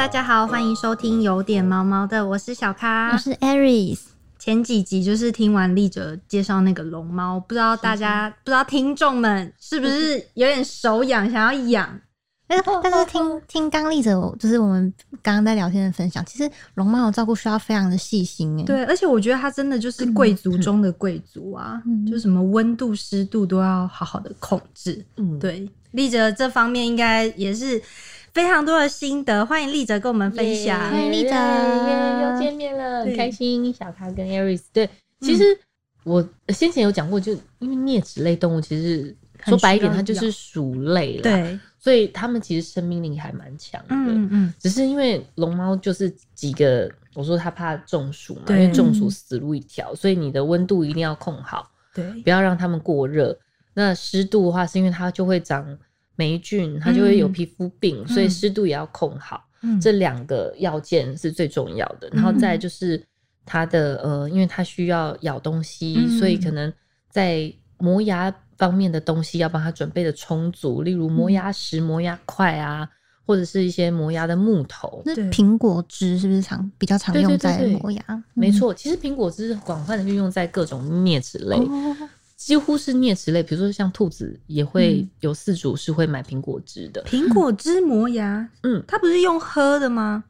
大家好，欢迎收听有点毛毛的，我是小咖，我是 Aries。前几集就是听完丽哲介绍那个龙猫，不知道大家不知道听众们是不是有点手痒，想要养？但是但是听听刚丽哲，就是我们刚刚在聊天的分享，其实龙猫的照顾需要非常的细心哎。对，而且我觉得它真的就是贵族中的贵族啊，就什么温度、湿度都要好好的控制。嗯，对，丽哲这方面应该也是。非常多的心得，欢迎丽哲跟我们分享。欢迎丽哲，又见面了，很开心。小咖跟 Aris，对，其实我先前有讲过，就因为啮齿类动物，其实说白一点，它就是鼠类了，对，所以它们其实生命力还蛮强的。嗯嗯，只是因为龙猫就是几个，我说它怕中暑嘛，因为中暑死路一条，所以你的温度一定要控好，对，不要让它们过热。那湿度的话，是因为它就会长。霉菌它就会有皮肤病，所以湿度也要控好，这两个要件是最重要的。然后再就是它的呃，因为它需要咬东西，所以可能在磨牙方面的东西要帮它准备的充足，例如磨牙石、磨牙块啊，或者是一些磨牙的木头。那苹果汁是不是常比较常用在磨牙？没错，其实苹果汁广泛的运用在各种啮齿类。几乎是啮齿类，比如说像兔子也会有四主是会买苹果汁的。苹果汁磨牙，嗯，它不是用喝的吗？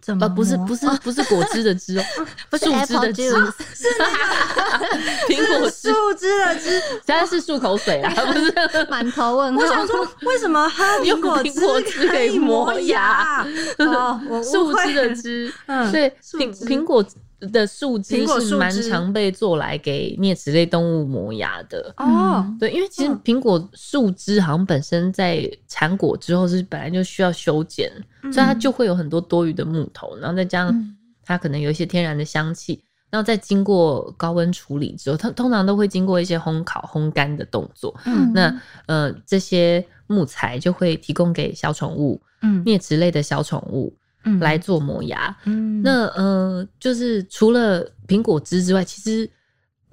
怎么？不是不是不是果汁的汁哦，不是树枝的汁，是 苹果 树枝的汁，现在是漱口水啊，不是满头问号。我想说，为什么喝苹果汁可以磨牙？哦，树枝的汁，嗯，对，苹苹果。的树枝是蛮常被做来给啮齿类动物磨牙的哦。对，因为其实苹果树枝好像本身在产果之后是本来就需要修剪，所以它就会有很多多余的木头，然后再加上它可能有一些天然的香气，然后再经过高温处理之后，它通常都会经过一些烘烤、烘干的动作。嗯，那呃这些木材就会提供给小宠物，嗯，啮齿类的小宠物。来做磨牙，嗯，那呃，就是除了苹果汁之外，其实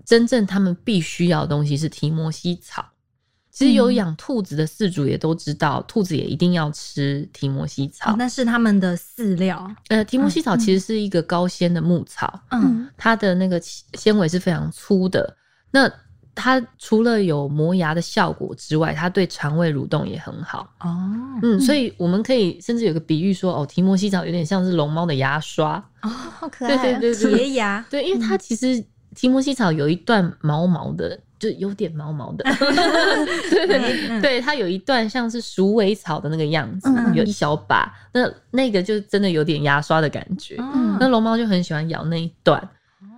真正他们必须要的东西是提摩西草。其实有养兔子的饲主也都知道，兔子也一定要吃提摩西草，那是他们的饲料。呃，提摩西草其实是一个高纤的牧草，嗯，它的那个纤维是非常粗的。那它除了有磨牙的效果之外，它对肠胃蠕动也很好哦。嗯，所以我们可以甚至有个比喻说，哦，提摩西草有点像是龙猫的牙刷哦，好可爱，对对对，洁牙。对，因为它其实提摩西草有一段毛毛的，就有点毛毛的。对，对，它有一段像是鼠尾草的那个样子，有一小把，那那个就真的有点牙刷的感觉。那龙猫就很喜欢咬那一段。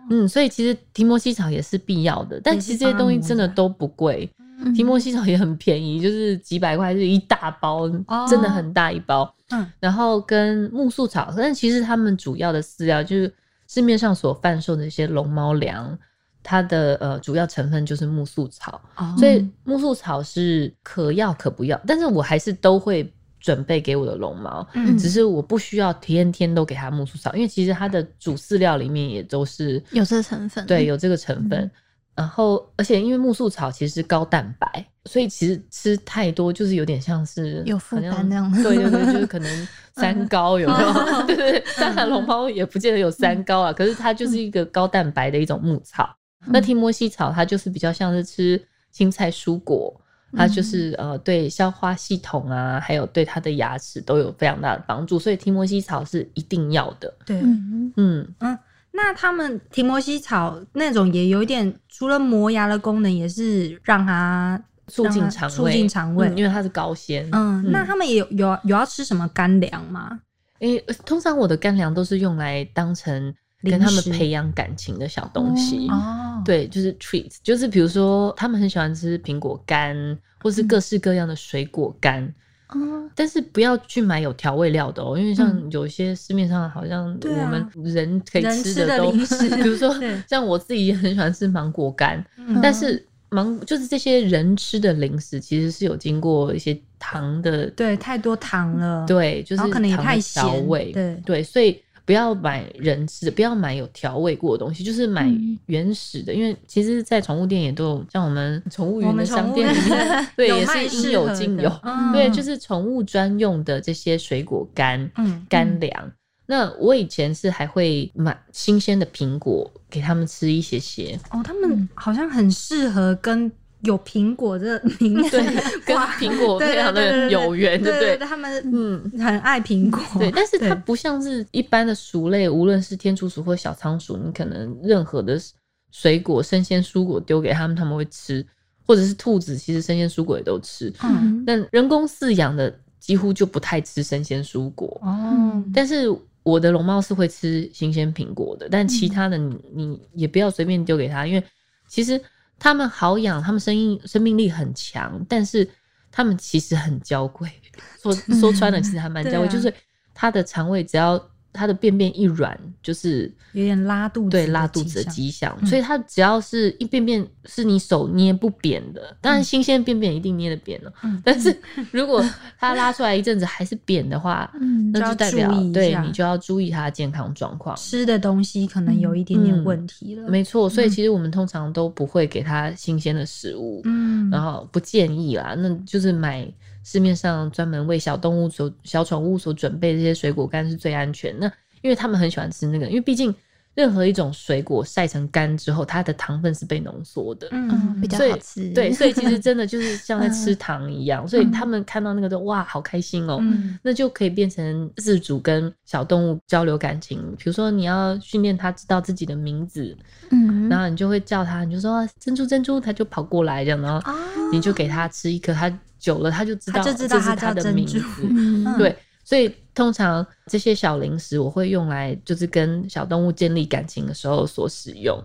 嗯，所以其实提摩西草也是必要的，但其实这些东西真的都不贵，提摩西草也很便宜，就是几百块就一大包，真的很大一包。嗯，然后跟木素草，但其实他们主要的饲料就是市面上所贩售的一些龙猫粮，它的呃主要成分就是木素草，所以木素草是可要可不要，但是我还是都会。准备给我的龙猫，嗯，只是我不需要天天都给它木薯草，因为其实它的主饲料里面也都是有这个成分，对，有这个成分。然后，而且因为木素草其实是高蛋白，所以其实吃太多就是有点像是有负担那样。对对对，就是可能三高有没有？对对，当然龙猫也不见得有三高啊，可是它就是一个高蛋白的一种牧草。那提摩西草它就是比较像是吃青菜蔬果。它就是呃，对消化系统啊，还有对它的牙齿都有非常大的帮助，所以提摩西草是一定要的。对，嗯嗯，那他们提摩西草那种也有一点，除了磨牙的功能，也是让它促进肠胃，促进肠胃，因为它是高纤。嗯，那他们也有有有要吃什么干粮吗？诶，通常我的干粮都是用来当成。跟他们培养感情的小东西哦，对，就是 treat，就是比如说他们很喜欢吃苹果干，或是各式各样的水果干哦，但是不要去买有调味料的哦，因为像有些市面上好像我们人可以吃的都，比如说 像我自己也很喜欢吃芒果干，但是芒就是这些人吃的零食其实是有经过一些糖的，对，太多糖了，对，就是可能也太咸，对。对，所以。不要买人吃的，不要买有调味过的东西，就是买原始的。因为其实，在宠物店也都有，像我们宠物园的商店里面，对，也是应有尽有。对，就是宠物专用的这些水果干、干粮。那我以前是还会买新鲜的苹果给他们吃一些些。哦，他们好像很适合跟。有苹果的名字，跟苹果非常的有缘，对不对？他们嗯很爱苹果，对，但是它不像是一般的鼠类，无论是天竺鼠或小仓鼠，你可能任何的水果、生鲜蔬果丢给他们，他们会吃，或者是兔子，其实生鲜蔬果也都吃。嗯，但人工饲养的几乎就不太吃生鲜蔬果哦。但是我的龙猫是会吃新鲜苹果的，但其他的你你也不要随便丢给它，因为其实。他们好养，他们生命生命力很强，但是他们其实很娇贵。说说穿了，其实还蛮娇贵，就是他的肠胃只要。它的便便一软，就是有点拉肚子，对拉肚子的迹象。所以它只要是一便便是你手捏不扁的，当然新鲜便便一定捏的扁了。但是如果它拉出来一阵子还是扁的话，那就代表对你就要注意它的健康状况。吃的东西可能有一点点问题了。没错，所以其实我们通常都不会给它新鲜的食物，嗯，然后不建议啦，那就是买。市面上专门为小动物所、小宠物所准备这些水果干是最安全。那因为他们很喜欢吃那个，因为毕竟。任何一种水果晒成干之后，它的糖分是被浓缩的，嗯，比较好吃。对，所以其实真的就是 像在吃糖一样。所以他们看到那个都哇，好开心哦，那就可以变成自主跟小动物交流感情。比如说你要训练它知道自己的名字，嗯，然后你就会叫它，你就说珍珠珍珠，它就跑过来这样，然后你就给它吃一颗，它久了它就知道这是它的名字，对。所以通常这些小零食我会用来就是跟小动物建立感情的时候所使用。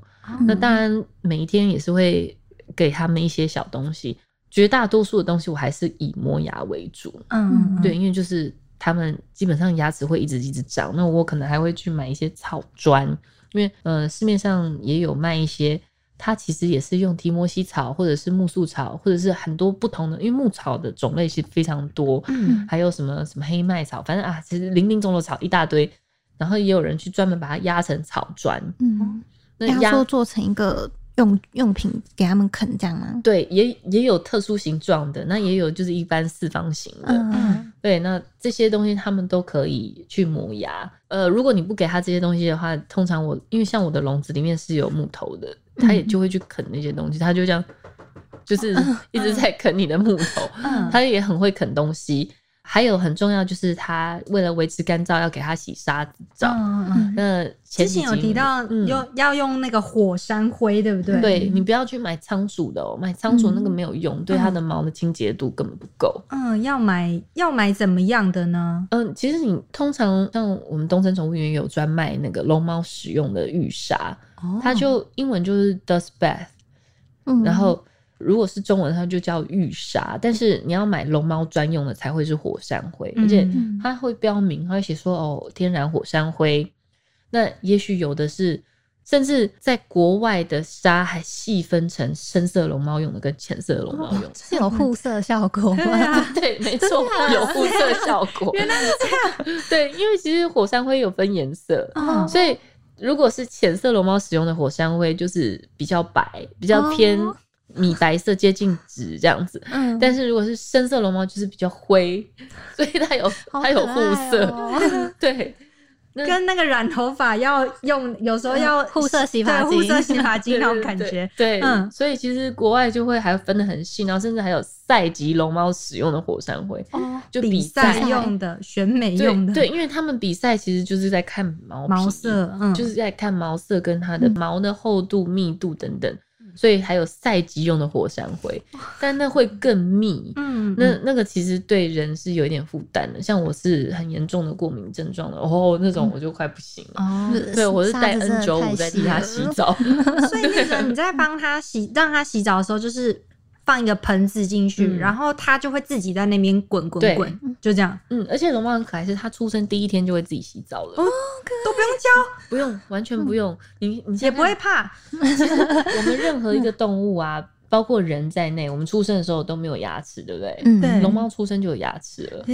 那当然每一天也是会给他们一些小东西，绝大多数的东西我还是以磨牙为主。嗯，对，因为就是他们基本上牙齿会一直一直长，那我可能还会去买一些草砖，因为呃市面上也有卖一些。它其实也是用提摩西草，或者是木树草，或者是很多不同的，因为木草的种类是非常多，嗯，还有什么什么黑麦草，反正啊，其实林林总总草一大堆，然后也有人去专门把它压成草砖，嗯，那压缩做成一个用用品给他们啃，这样吗？对，也也有特殊形状的，那也有就是一般四方形的，嗯，对，那这些东西他们都可以去磨牙。呃，如果你不给他这些东西的话，通常我因为像我的笼子里面是有木头的。他也就会去啃那些东西，他就这样，就是一直在啃你的木头。他也很会啃东西。还有很重要就是，它为了维持干燥，要给它洗沙子澡。那之前有提到用要用那个火山灰，对不对？对你不要去买仓鼠的哦，买仓鼠那个没有用，对它的毛的清洁度根本不够。嗯，要买要买怎么样的呢？嗯，其实你通常像我们东森宠物园有专卖那个龙猫使用的浴沙。它就英文就是 dust bath，然后如果是中文，它就叫玉沙。但是你要买龙猫专用的才会是火山灰，而且它会标明，它会写说哦，天然火山灰。那也许有的是，甚至在国外的沙还细分成深色龙猫用的跟浅色龙猫用，是有护色效果吗？对，没错，有护色效果。原来是这样。对，因为其实火山灰有分颜色，所以。如果是浅色龙猫使用的火山灰，就是比较白，比较偏米白色，接近紫这样子。嗯，但是如果是深色龙猫，就是比较灰，所以它有它有护色，对。跟那个染头发要用，有时候要护色洗发精，护色洗发精 那种感觉。对，嗯，所以其实国外就会还分的很细，然后甚至还有赛级龙猫使用的火山灰，哦，就比赛用的、选美用的。对，因为他们比赛其实就是在看毛毛色，嗯，就是在看毛色跟它的毛的厚度、密度等等。所以还有赛级用的火山灰，但那会更密。嗯，那那个其实对人是有一点负担的。像我是很严重的过敏症状的，哦，那种我就快不行了。哦，对，我是带 N 九五在替他洗澡。所以那个你在帮他洗，让他洗澡的时候，就是放一个盆子进去，然后它就会自己在那边滚滚滚，就这样。嗯，而且龙猫很可爱，是它出生第一天就会自己洗澡了。哦，都不用教，不用，完全不用。你你也不会怕。我们任何一个动物啊，包括人在内，我们出生的时候都没有牙齿，对不对？嗯，对。龙猫出生就有牙齿了。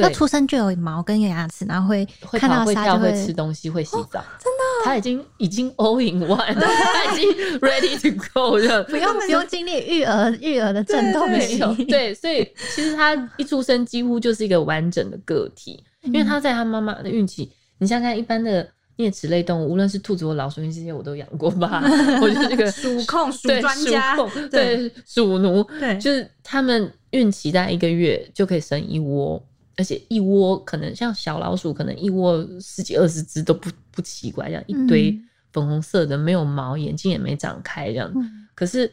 要出生就有毛跟牙齿，然后会会看到沙会吃东西、会洗澡，真的，他已经已经 all in one，他已经 ready to go 了，不用 不用经历育儿育儿的阵痛期，对，所以其实他一出生几乎就是一个完整的个体，因为他在他妈妈的孕期，你想看一般的。啮齿类动物，无论是兔子或老鼠，这些我都养过吧。我就是这个鼠控、鼠专家，对鼠奴，对，就是他们孕期在一个月就可以生一窝，而且一窝可能像小老鼠，可能一窝十几二十只都不不奇怪，这样一堆粉红色的，没有毛，眼睛也没长开这样。可是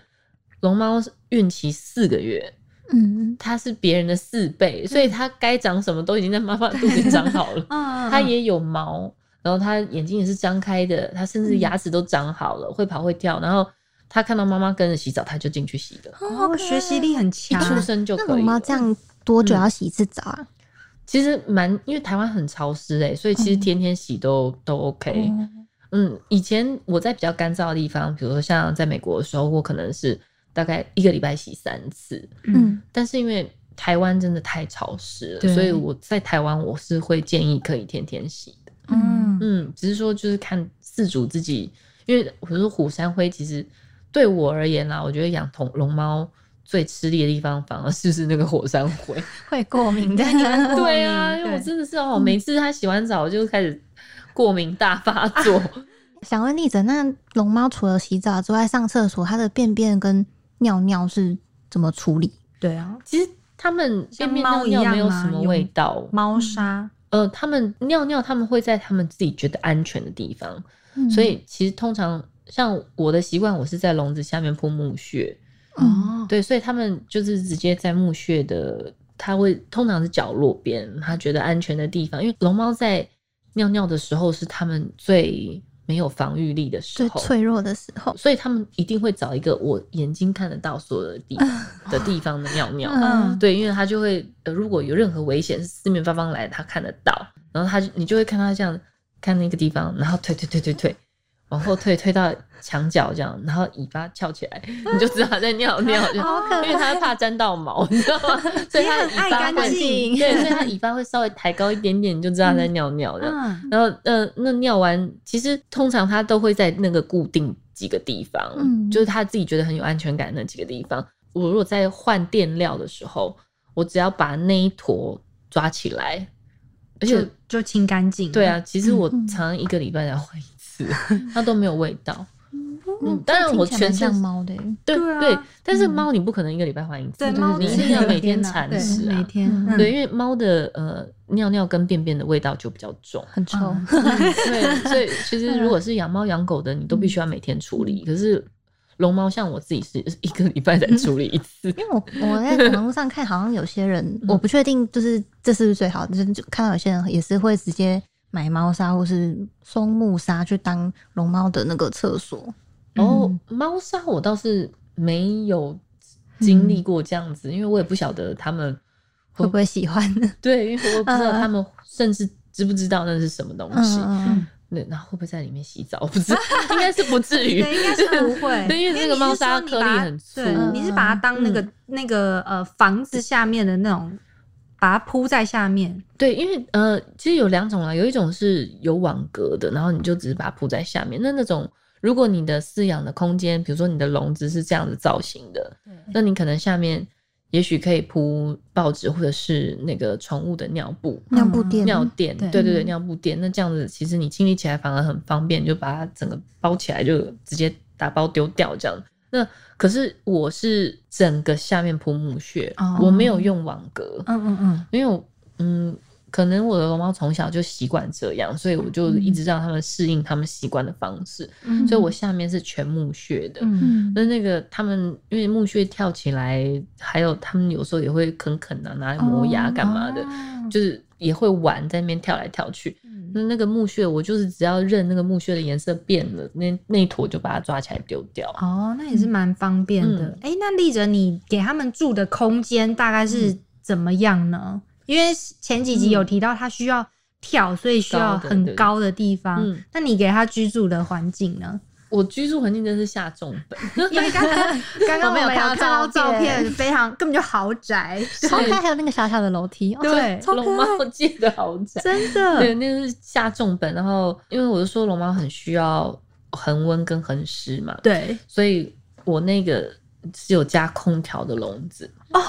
龙猫孕期四个月，嗯，它是别人的四倍，所以它该长什么都已经在妈妈肚子长好了，它也有毛。然后它眼睛也是张开的，它甚至牙齿都长好了，会跑会跳。然后他看到妈妈跟着洗澡，他就进去洗的。哦，学习力很强，一出生就可以。那龙猫这样多久要洗一次澡啊？其实蛮，因为台湾很潮湿哎，所以其实天天洗都都 OK。嗯，以前我在比较干燥的地方，比如说像在美国的时候，我可能是大概一个礼拜洗三次。嗯，但是因为台湾真的太潮湿了，所以我在台湾我是会建议可以天天洗。嗯嗯，只是说就是看饲主自己，因为我说虎山灰其实对我而言啦，我觉得养同龙猫最吃力的地方反而是是那个火山灰 会过敏的。对啊，因为我真的是哦，每次它洗完澡就开始过敏大发作。想问丽子，那龙猫除了洗澡之外，上厕所它的便便跟尿尿是怎么处理？对啊，其实它们便便尿尿没有什么味道，猫砂。呃，它们尿尿，他们会在他们自己觉得安全的地方，所以其实通常像我的习惯，我是在笼子下面铺木屑。哦，对，所以他们就是直接在墓穴的，他会通常是角落边，他觉得安全的地方，因为龙猫在尿尿的时候是他们最。没有防御力的时候，最脆弱的时候，所以他们一定会找一个我眼睛看得到所有的地 的地方的尿尿。嗯，对，因为他就会，呃，如果有任何危险是四面八方来，他看得到，然后他你就会看他这样看那个地方，然后退退退退退。往后退，退到墙角这样，然后尾巴翘起来，你就知道他在尿 尿，因为他怕沾到毛，你知道吗？所以他尾巴会，对，所以他尾巴会稍微抬高一点点，你就知道他在尿尿这样。然后，呃，那尿完，其实通常他都会在那个固定几个地方，就是他自己觉得很有安全感那几个地方。我如果在换垫料的时候，我只要把那一坨抓起来，而且就清干净。对啊，其实我常常一个礼拜才换。它都没有味道，嗯，当然我全像猫的，对对，但是猫你不可能一个礼拜换一次，对，你一定要每天铲屎啊，每天，对，因为猫的呃尿尿跟便便的味道就比较重，很臭，对，所以其实如果是养猫养狗的，你都必须要每天处理，可是。龙猫像我自己是一个礼拜才处理一次，因为我我在网络上看，好像有些人我不确定，就是这是不是最好，就是看到有些人也是会直接。买猫砂或是松木砂去当龙猫的那个厕所哦，猫砂我倒是没有经历过这样子，因为我也不晓得他们会不会喜欢。对，因为我不知道他们甚至知不知道那是什么东西。对，然后会不会在里面洗澡？不知，应该是不至于，应该是不会。对，因为那个猫砂颗粒很粗，你是把它当那个那个呃房子下面的那种。把它铺在下面，对，因为呃，其实有两种啊，有一种是有网格的，然后你就只是把它铺在下面。那那种，如果你的饲养的空间，比如说你的笼子是这样子造型的，那你可能下面也许可以铺报纸或者是那个宠物的尿布、尿布垫、尿垫，对对对，尿布垫。那这样子其实你清理起来反而很方便，就把它整个包起来，就直接打包丢掉这样。那可是我是整个下面铺木屑，我没有用网格，嗯嗯嗯，因为嗯，可能我的龙猫从小就习惯这样，所以我就一直让他们适应他们习惯的方式，所以我下面是全木屑的。嗯那那个他们因为木屑跳起来，还有他们有时候也会啃啃啊，拿来磨牙干嘛的，就是也会玩在那边跳来跳去。那那个木屑，我就是只要认那个木屑的颜色变了，那那一坨就把它抓起来丢掉。哦，那也是蛮方便的。哎，那丽哲，你给他们住的空间大概是怎么样呢？因为前几集有提到他需要跳，所以需要很高的地方。那你给他居住的环境呢？我居住环境真是下重本，因为刚刚 刚刚我们有看到照片，非常根本就豪宅，超开还有那个小小的楼梯，对，龙猫界的豪宅，真的，对，那个是下重本。然后因为我就说龙猫很需要恒温跟恒湿嘛，对，所以我那个是有加空调的笼子哦，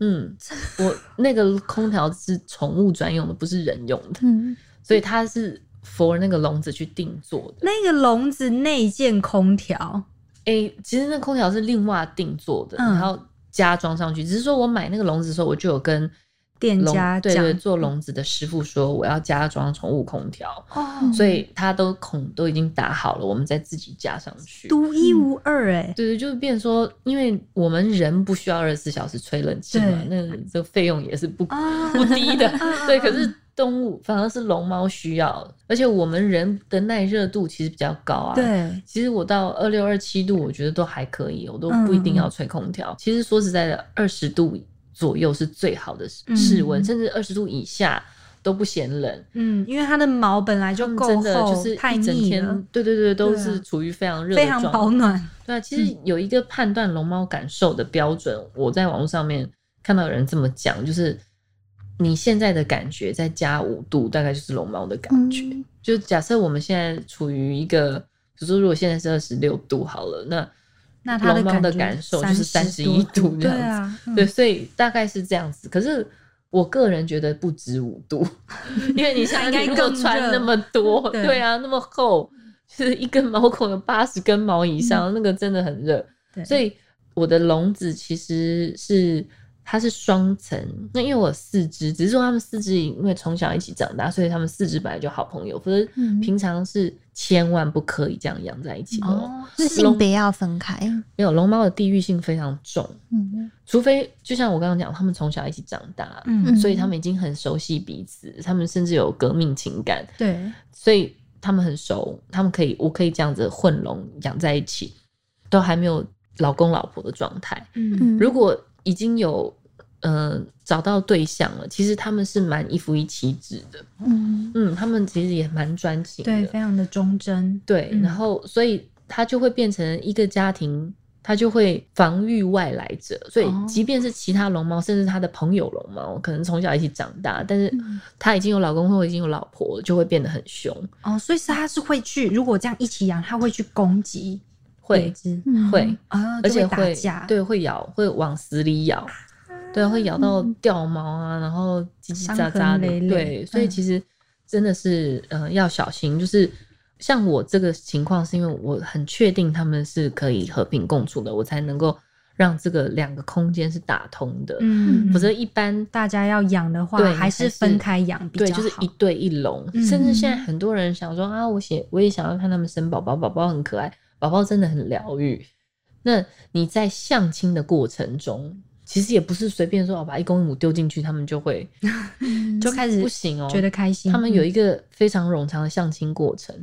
嗯，我那个空调是宠物专用的，不是人用的，嗯，所以它是。For 那个笼子去定做的，那个笼子内建空调，哎，其实那空调是另外定做的，然后加装上去。只是说我买那个笼子的时候，我就有跟店家对对做笼子的师傅说，我要加装宠物空调，哦，所以他都孔都已经打好了，我们再自己加上去，独一无二哎。对对，就是变说，因为我们人不需要二十四小时吹冷气嘛，那这个费用也是不不低的，对，可是。动物反而是龙猫需要，而且我们人的耐热度其实比较高啊。对，其实我到二六二七度，我觉得都还可以，我都不一定要吹空调。其实说实在的，二十度左右是最好的室温，甚至二十度以下都不嫌冷。嗯，因为它的毛本来就够厚，就是一整天，对对对，都是处于非常热、非常保暖。对啊，其实有一个判断龙猫感受的标准，我在网络上面看到有人这么讲，就是。你现在的感觉再加五度，大概就是龙猫的感觉。就假设我们现在处于一个，比如说如果现在是二十六度好了，那那龙猫的感受就是三十一度这样子。对，所以大概是这样子。可是我个人觉得不止五度，因为你像你如果穿那么多，对啊，那么厚，就是一根毛孔有八十根毛以上，那个真的很热。所以我的笼子其实是。它是双层，那因为我四只，只是说他们四只因为从小一起长大，所以他们四只本来就好朋友，可是平常是千万不可以这样养在一起的。哦，是性别要分开。没有龙猫的地域性非常重，嗯，除非就像我刚刚讲，他们从小一起长大，嗯，所以他们已经很熟悉彼此，他们甚至有革命情感，对，所以他们很熟，他们可以，我可以这样子混笼养在一起，都还没有老公老婆的状态。嗯，如果已经有。呃，找到对象了。其实他们是蛮一夫一妻制的。嗯嗯，他们其实也蛮专情，对，非常的忠贞。对，然后所以他就会变成一个家庭，他就会防御外来者。所以即便是其他龙猫，甚至他的朋友龙猫，可能从小一起长大，但是他已经有老公或已经有老婆，就会变得很凶。哦，所以是他是会去，如果这样一起养，他会去攻击，会会啊，而且会对会咬，会往死里咬。对，会咬到掉毛啊，然后叽叽喳喳的。对，所以其实真的是呃要小心。就是像我这个情况，是因为我很确定他们是可以和平共处的，我才能够让这个两个空间是打通的。嗯，否则一般大家要养的话，还是分开养比较好。对，就是一对一笼。甚至现在很多人想说啊，我写我也想要看他们生宝宝，宝宝很可爱，宝宝真的很疗愈。那你在相亲的过程中。其实也不是随便说，我把一公一母丢进去，他们就会 就开始不行哦，觉得开心。他们有一个非常冗长的相亲过程，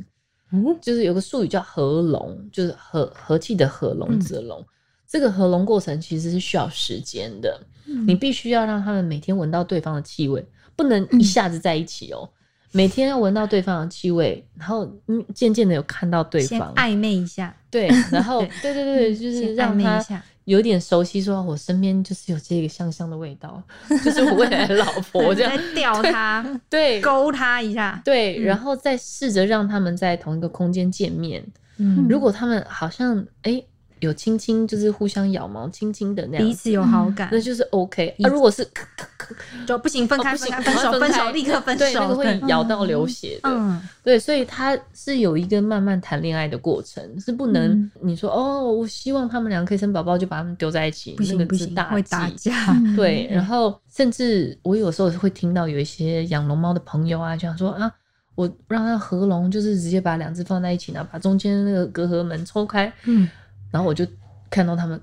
嗯，就是有个术语叫合笼，就是和和气的合笼子的笼。这个合笼过程其实是需要时间的，你必须要让他们每天闻到对方的气味，不能一下子在一起哦。每天要闻到对方的气味，然后嗯，渐渐的有看到对方暧昧一下，对，然后对对对，就是让他。有点熟悉，说我身边就是有这个香香的味道，就是我未来的老婆 这样吊他，对，勾他一下，对，然后再试着让他们在同一个空间见面。嗯，如果他们好像哎。有轻轻就是互相咬毛，轻轻的那样，彼此有好感，那就是 OK。啊，如果是 就不行，分开，分开，分手，分手，立刻分手，那个会咬到流血的。嗯，对，所以他是有一个慢慢谈恋爱的过程，是不能你说哦，我希望他们两个可以生宝宝，就把他们丢在一起，那个是大会打架。对，然后甚至我有时候会听到有一些养龙猫的朋友啊，想说啊，我让它合笼，就是直接把两只放在一起，然后把中间那个隔阂门抽开，嗯。然后我就看到他们，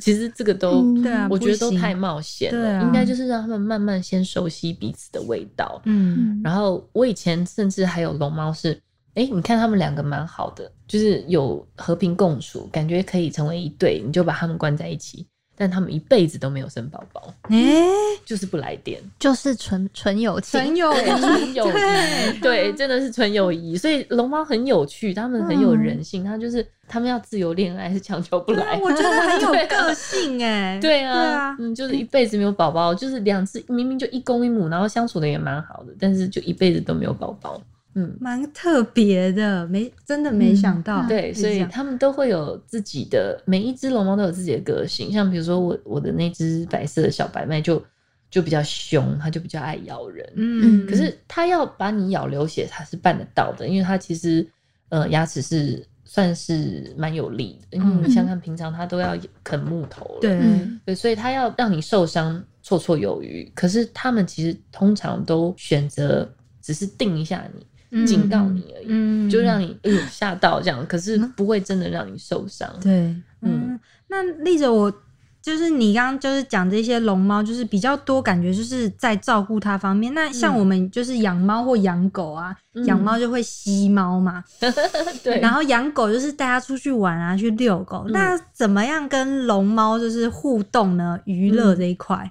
其实这个都，对啊，我觉得都太冒险了。应该就是让他们慢慢先熟悉彼此的味道。嗯，然后我以前甚至还有龙猫是，哎，你看他们两个蛮好的，就是有和平共处，感觉可以成为一对，你就把他们关在一起。但他们一辈子都没有生宝宝，哎，就是不来电，就是纯纯友情，纯友对，纯友 对谊，对，真的是纯友谊。所以龙猫很有趣，他们很有人性，它就是他们要自由恋爱是强求不来。我觉得很有 个性哎，对啊，对啊。嗯，就是一辈子没有宝宝，就是两只明明就一公一母，然后相处的也蛮好的，但是就一辈子都没有宝宝。嗯，蛮特别的，没真的没想到，对，所以他们都会有自己的，每一只龙猫都有自己的个性。像比如说我我的那只白色的小白麦就就比较凶，它就比较爱咬人。嗯，可是它要把你咬流血，它是办得到的，因为它其实呃牙齿是算是蛮有力的。因为你想想看，平常它都要啃木头了，对，嗯对，所以它要让你受伤绰绰有余。可是他们其实通常都选择只是定一下你。嗯警告你而已，嗯就让你哎呦吓到这样，可是不会真的让你受伤。对，嗯嗯，那丽着我就是你刚刚就是讲这些龙猫，就是比较多感觉就是在照顾它方面。那像嗯我们就是养猫或养狗啊，嗯养猫就会吸猫嘛，对，然后养狗就是带它出去玩啊，去遛狗。嗯那怎么样跟龙猫就是互动呢？娱乐嗯这一块，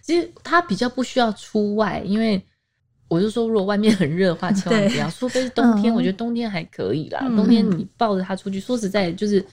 其实它比较不需要出外，因为我就说，如果外面很热的话，千万不要，除非是冬天。嗯。我觉得冬天还可以啦，嗯。冬天你抱着它出去，说实在，就是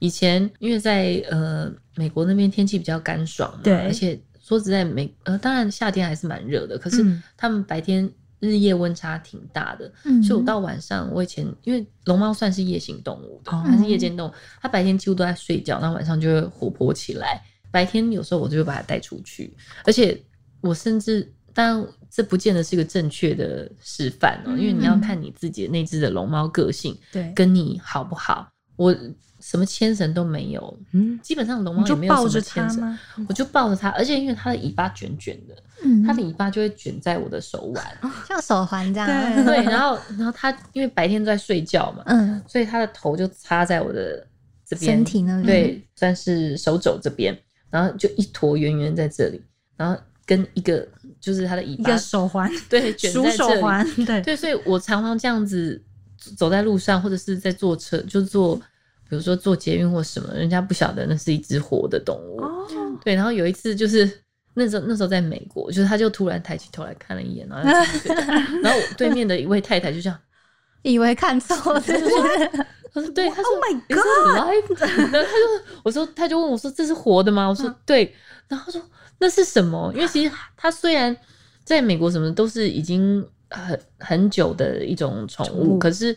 以前因为在呃美国那边天气比较干爽嘛，对。而且说实在美呃当然夏天还是蛮热的，可是嗯。他们白天日夜温差挺大的，嗯。所以我到晚上，我以前因为龙猫算是夜行动物的，哦。它是夜间动物，它白天几乎都在睡觉，那晚上就会活泼起来。白天有时候我就会把它带出去，而且我甚至，当然这不见得是一个正确的示范哦、嗯因为你要看你自己的那只的龙猫个性对，跟你好不好。我什么牵绳都没有，嗯，基本上龙猫也没有什么牵绳，它？我就抱着它，而且因为它的尾巴卷卷的，嗯。它的尾巴就会卷在我的手腕，像手环这样，对对，然后然后它因为白天都在睡觉嘛，嗯，所以它的头就插在我的这边身体那里，对，算是手肘这边，然后就一坨圆圆在这里，然后跟一个就是它的尾巴一个手环，对卷鼠在这里，手环，对，对，所以我常常这样子走在路上，或者是在坐车，就坐，比如说坐捷运或什么，人家不晓得那是一只活的动物，哦，对，然后有一次就是。那时候那时候在美国，就是他就突然抬起头来看了一眼，然后 然后对面的一位太太就这样，以为看错了，他说对，他说 Oh my alive？然后他就我说他就问我说这是活的吗？我说对，然后他说那是什么？因为其实它虽然在美国什么都是已经很很久的一种宠宠物。物，可是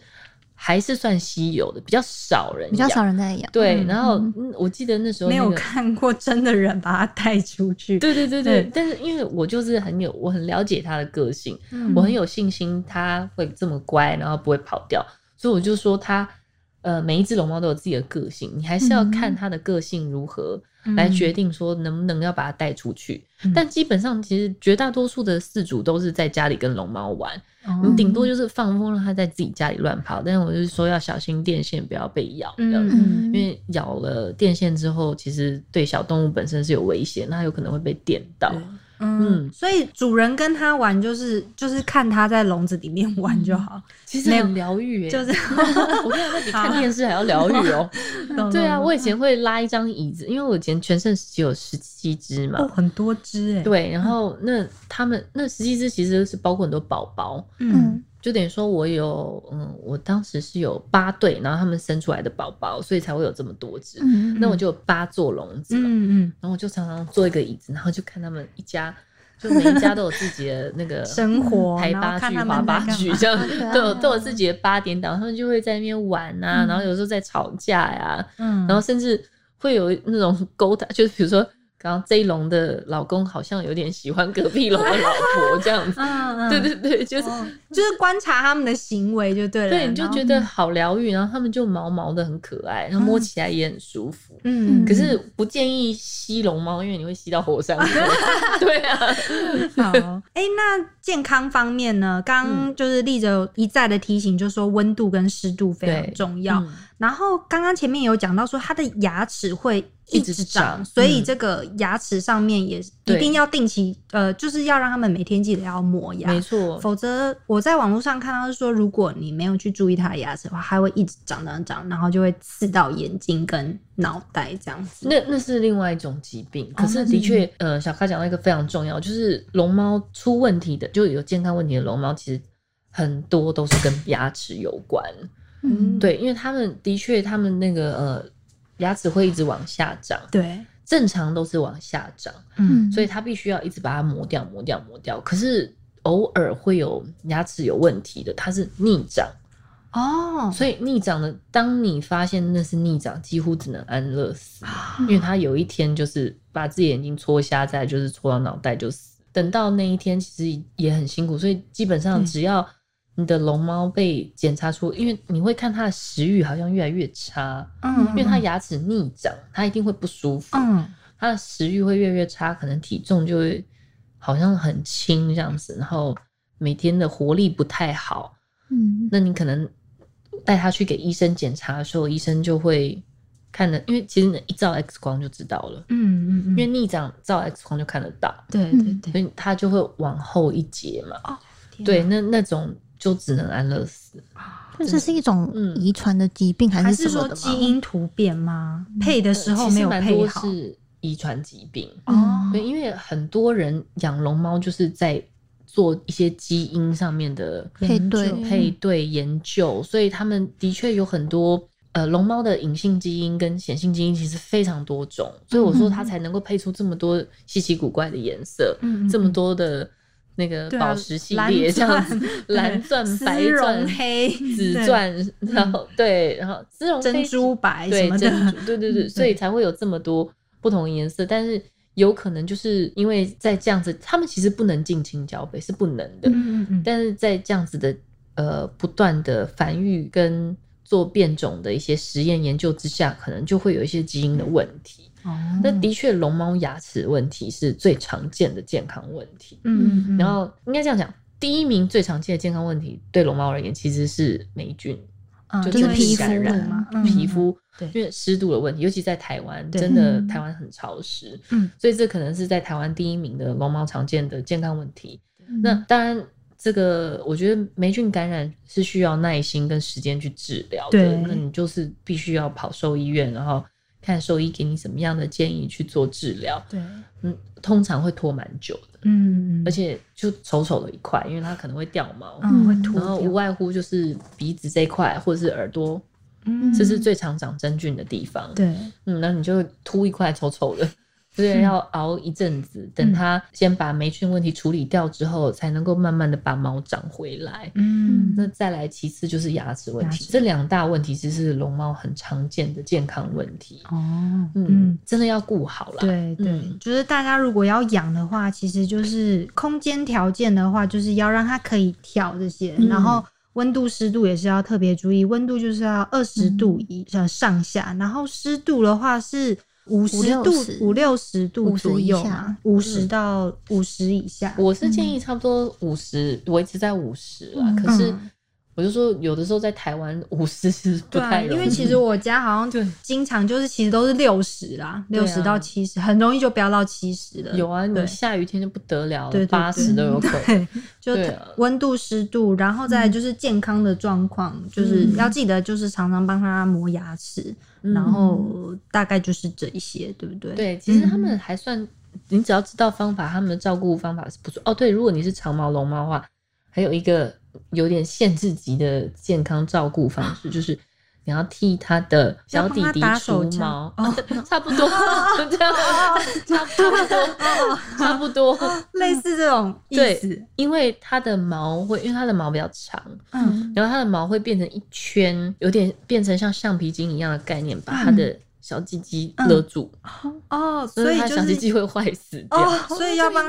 还是算稀有的，比较少人比较养。少人在养，对，嗯然后我记得那时候没有看过真的人把它带出去，对对对对对，但是因为我就是很有我很了解它的个性，嗯。我很有信心它会这么乖，然后不会跑掉，所以我就说他呃每一只龙猫都有自己的个性，你还是要看它的个性如何来决定说能不能要把它带出去。嗯但基本上其实绝大多数的饲主都是在家里跟龙猫玩，哦你顶多就是放风让它在自己家里乱跑，但是我就是说要小心电线不要被咬的。嗯因为咬了电线之后，其实对小动物本身是有危险，那它有可能会被电到。嗯，嗯所以主人跟他玩就是就是看他在笼子里面玩就好，其实很疗愈诶，就是 我跟你讲，那比看电视还要疗愈哦。对啊，我以前会拉一张椅子，因为我以前全盛时期有十七只嘛哦，很多只哎，，对，然后那他们那十七只其实是包括很多宝宝，嗯就等于说我有嗯，我当时是有八对，然后他们生出来的宝宝，所以才会有这么多只。嗯，那我就有八座笼子嘛，嗯嗯，然后我就常常坐一个椅子，然后就看他们一家，就每一家都有自己的那个生活，台然后看八剧、滑八剧这样都有哦都有自己的八点档，他们就会在那边玩啊，嗯。然后有时候在吵架呀、嗯，然后甚至会有那种勾搭，就是比如说刚刚这一笼的老公好像有点喜欢隔壁笼的老婆这样子，对对对，就是。哦就是观察他们的行为就对了，对，你就觉得好疗愈，然后他们就毛毛的很可爱，然后摸起来也很舒服。嗯，可是不建议吸龙猫，因为你会吸到火山灰。对啊，好，哎、那健康方面呢，刚就是立着一再的提醒，就是说温度跟湿度非常重要。然后刚刚前面有讲到说，它的牙齿会。一直长，所以这个牙齿上面也一定要定期，呃，就是要让他们每天记得要磨牙，没错。否则我在网络上看到是说，如果你没有去注意它的牙齿的话，它会一直长长长，然后就会刺到眼睛跟脑袋这样子。那那是另外一种疾病。可是的确，呃，小咖讲到一个非常重要，就是龙猫出问题的，就有健康问题的龙猫，其实很多都是跟牙齿有关。嗯，对，因为他们的确，他们那个呃。牙齿会一直往下长，对，正常都是往下长，嗯，所以他必须要一直把它磨掉、磨掉、磨掉。可是偶尔会有牙齿有问题的，它是逆长哦，所以逆长的，当你发现那是逆长，几乎只能安乐死，因为他有一天就是把自己眼睛戳瞎，再就是戳到脑袋就死。等到那一天，其实也很辛苦，所以基本上只要。你的龙猫被检查出，因为你会看它的食欲好像越来越差，嗯，因为它牙齿逆长，它一定会不舒服，嗯，它的食欲会越来越差，可能体重就会好像很轻这样子，然后每天的活力不太好，嗯，那你可能带它去给医生检查的时候，医生就会看的，因为其实一照 X 光就知道了，嗯嗯嗯，因为逆长照 X 光就看得到，对对对，所以它就会往后一截嘛，哦，对，那那种。就只能安乐死，这是一种遗传的疾病还是说基因突变吗？配的时候没有配好，是遗传疾病哦。对，因为很多人养龙猫就是在做一些基因上面的配对配对研究，所以他们的确有很多呃龙猫的隐性基因跟显性基因其实非常多种，所以我说它才能够配出这么多稀奇古怪的颜色，嗯这么多的。那个宝石系列这样子，蓝钻、白钻、黑、紫钻，然后对，然后丝绒、珍珠白什么的，对对对，所以才会有这么多不同颜色。但是有可能就是因为在这样子，他们其实不能近亲交配，是不能的。嗯嗯但是在这样子的呃不断的繁育跟做变种的一些实验研究之下，可能就会有一些基因的问题。那的确，龙猫牙齿问题是最常见的健康问题。嗯，然后应该这样讲，第一名最常见的健康问题对龙猫而言其实是霉菌，就是皮肤嘛，皮肤对，因为湿度的问题，尤其在台湾，真的台湾很潮湿，嗯，所以这可能是在台湾第一名的龙猫常见的健康问题。那当然，这个我觉得霉菌感染是需要耐心跟时间去治疗的，那你就是必须要跑兽医院，然后。看兽医给你什么样的建议去做治疗，对，嗯，通常会拖蛮久的，嗯，而且就丑丑的一块，因为它可能会掉毛，嗯，会秃，然后无外乎就是鼻子这一块或者是耳朵，嗯，这是最常长真菌的地方，对，嗯，那你就秃一块丑丑的。对，要熬一阵子，等它先把霉菌问题处理掉之后，才能够慢慢的把毛长回来。嗯，那再来，其次就是牙齿问题，这两大问题其实是龙猫很常见的健康问题。哦，嗯，真的要顾好了。对对，就是大家如果要养的话，其实就是空间条件的话，就是要让它可以跳这些，然后温度湿度也是要特别注意，温度就是要二十度以上上下，然后湿度的话是。五十度五六十度左右嘛，五十到五十以下。我是建议差不多五十维持在五十啊，可是。我就说，有的时候在台湾 五十是不太因为其实我家好像 就经常就是其实都是六十啦，六十到七十，很容易就飙到七十了。有啊，你下雨天就不得了，八十都有可能。就温度、湿度，然后再就是健康的状况，就是要记得就是常常帮他磨牙齿，然后大概就是这一些，对不对？对，其实他们还算，你只要知道方法，他们的照顾方法是不错。哦，对，如果你是长毛龙猫的话，还有一个。有点限制级的健康照顾方式，就是你要替他的小弟弟除毛，差不多这样，差不多，差不多，类似这种意思。因为它的毛会，因为它的毛比较长，嗯，然后它的毛会变成一圈，有点变成像橡皮筋一样的概念，把它的小鸡鸡勒住。哦，所以小鸡鸡会坏死掉，所以要帮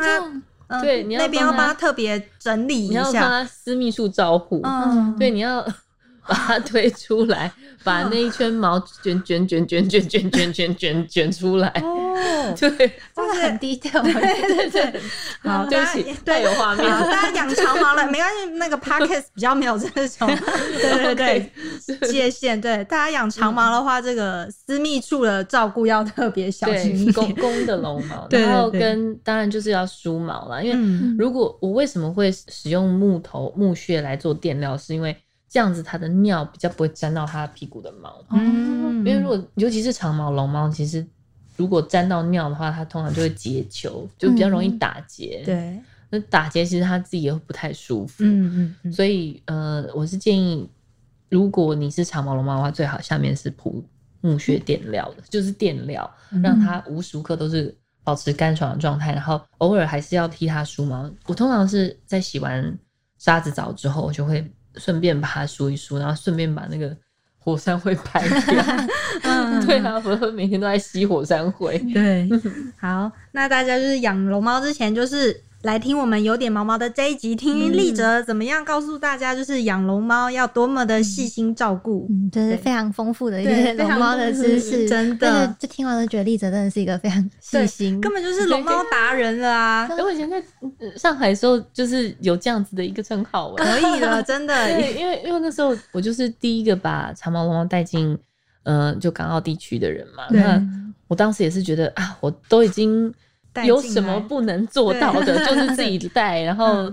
他。对，你要那边要帮他特别整理一下，你要帮他私密处招呼。嗯，对，你要把它推出来，把那一圈毛卷卷卷卷卷卷卷卷卷卷出来。哦，对，真的很低调。对对对，好，对不起，太有画面。大家养长毛了没关系，那个 pockets 比较没有这种，对对对，界限。对，大家养长毛的话，这个私密处的照顾要特别小心。公公的龙毛，然后跟当然就是要梳毛了，因为如果我为什么会使用木头木屑来做垫料，是因为这样子它的尿比较不会沾到它屁股的毛。嗯，因为如果尤其是长毛龙猫，其实。如果沾到尿的话，它通常就会结球，就比较容易打结。对，那打结其实它自己也会不太舒服。嗯嗯，所以呃，我是建议，如果你是长毛龙猫的话，最好下面是铺木屑垫料的，就是垫料，让它无时无刻都是保持干爽的状态，然后偶尔还是要替它梳毛。我通常是在洗完沙子澡之后，就会顺便把它梳一梳，然后顺便把那个。火山灰拍掉，嗯，对啊，不是每天都在吸火山灰。对，好，那大家就是养龙猫之前，就是来听我们有点毛毛的这一集，听立哲怎么样告诉大家，就是养龙猫要多么的细心照顾，这是非常丰富的一些龙猫的知识，真的，就听完都觉得立哲真的是一个非常细心，根本就是龙猫达人了啊！我以前在上海的时候，就是有这样子的一个称号，可以了，真的，因为因为那时候我就是第一个把长毛龙猫带进，嗯，就港澳地区的人嘛，那我当时也是觉得啊，我都已经。有什么不能做到的？就是自己带。然后，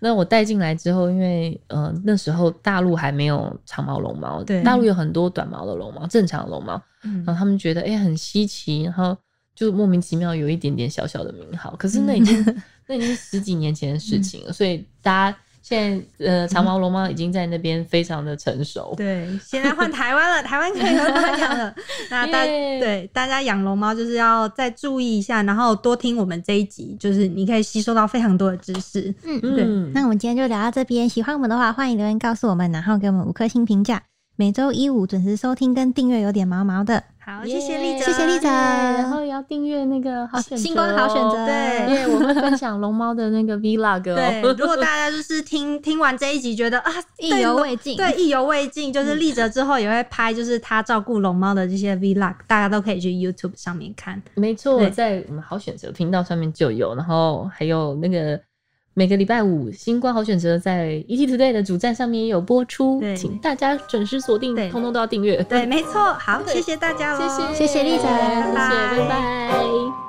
那我带进来之后，因为呃那时候大陆还没有长毛龙猫，大陆有很多短毛的龙猫，正常的龙猫。然后他们觉得哎很稀奇，然后就莫名其妙有一点点小小的名号。可是那已经 那已经十几年前的事情了，所以大家。现在呃，长毛龙猫已经在那边非常的成熟。对，现在换台湾了，台湾可以养了。那大对大家养龙猫就是要再注意一下，然后多听我们这一集，就是你可以吸收到非常多的知识。嗯，对。那我们今天就聊到这边，喜欢我们的话，欢迎留言告诉我们，然后给我们五颗星评价。每周一五准时收听跟订阅有点毛毛的。好，谢谢丽泽，谢谢丽泽，然后也要订阅那个好选星光好选择，对，因为我们分享龙猫的那个 vlog。对，如果大家就是听听完这一集，觉得啊意犹未尽，对，意犹未尽，就是丽泽之后也会拍，就是他照顾龙猫的这些 vlog，大家都可以去 YouTube 上面看。没错，在我们好选择频道上面就有，然后还有那个。每个礼拜五，星光好选择在 ET Today 的主站上面也有播出，请大家准时锁定，通通都要订阅。对，没错。好，谢谢大家谢谢，谢谢丽仔，谢谢，拜拜。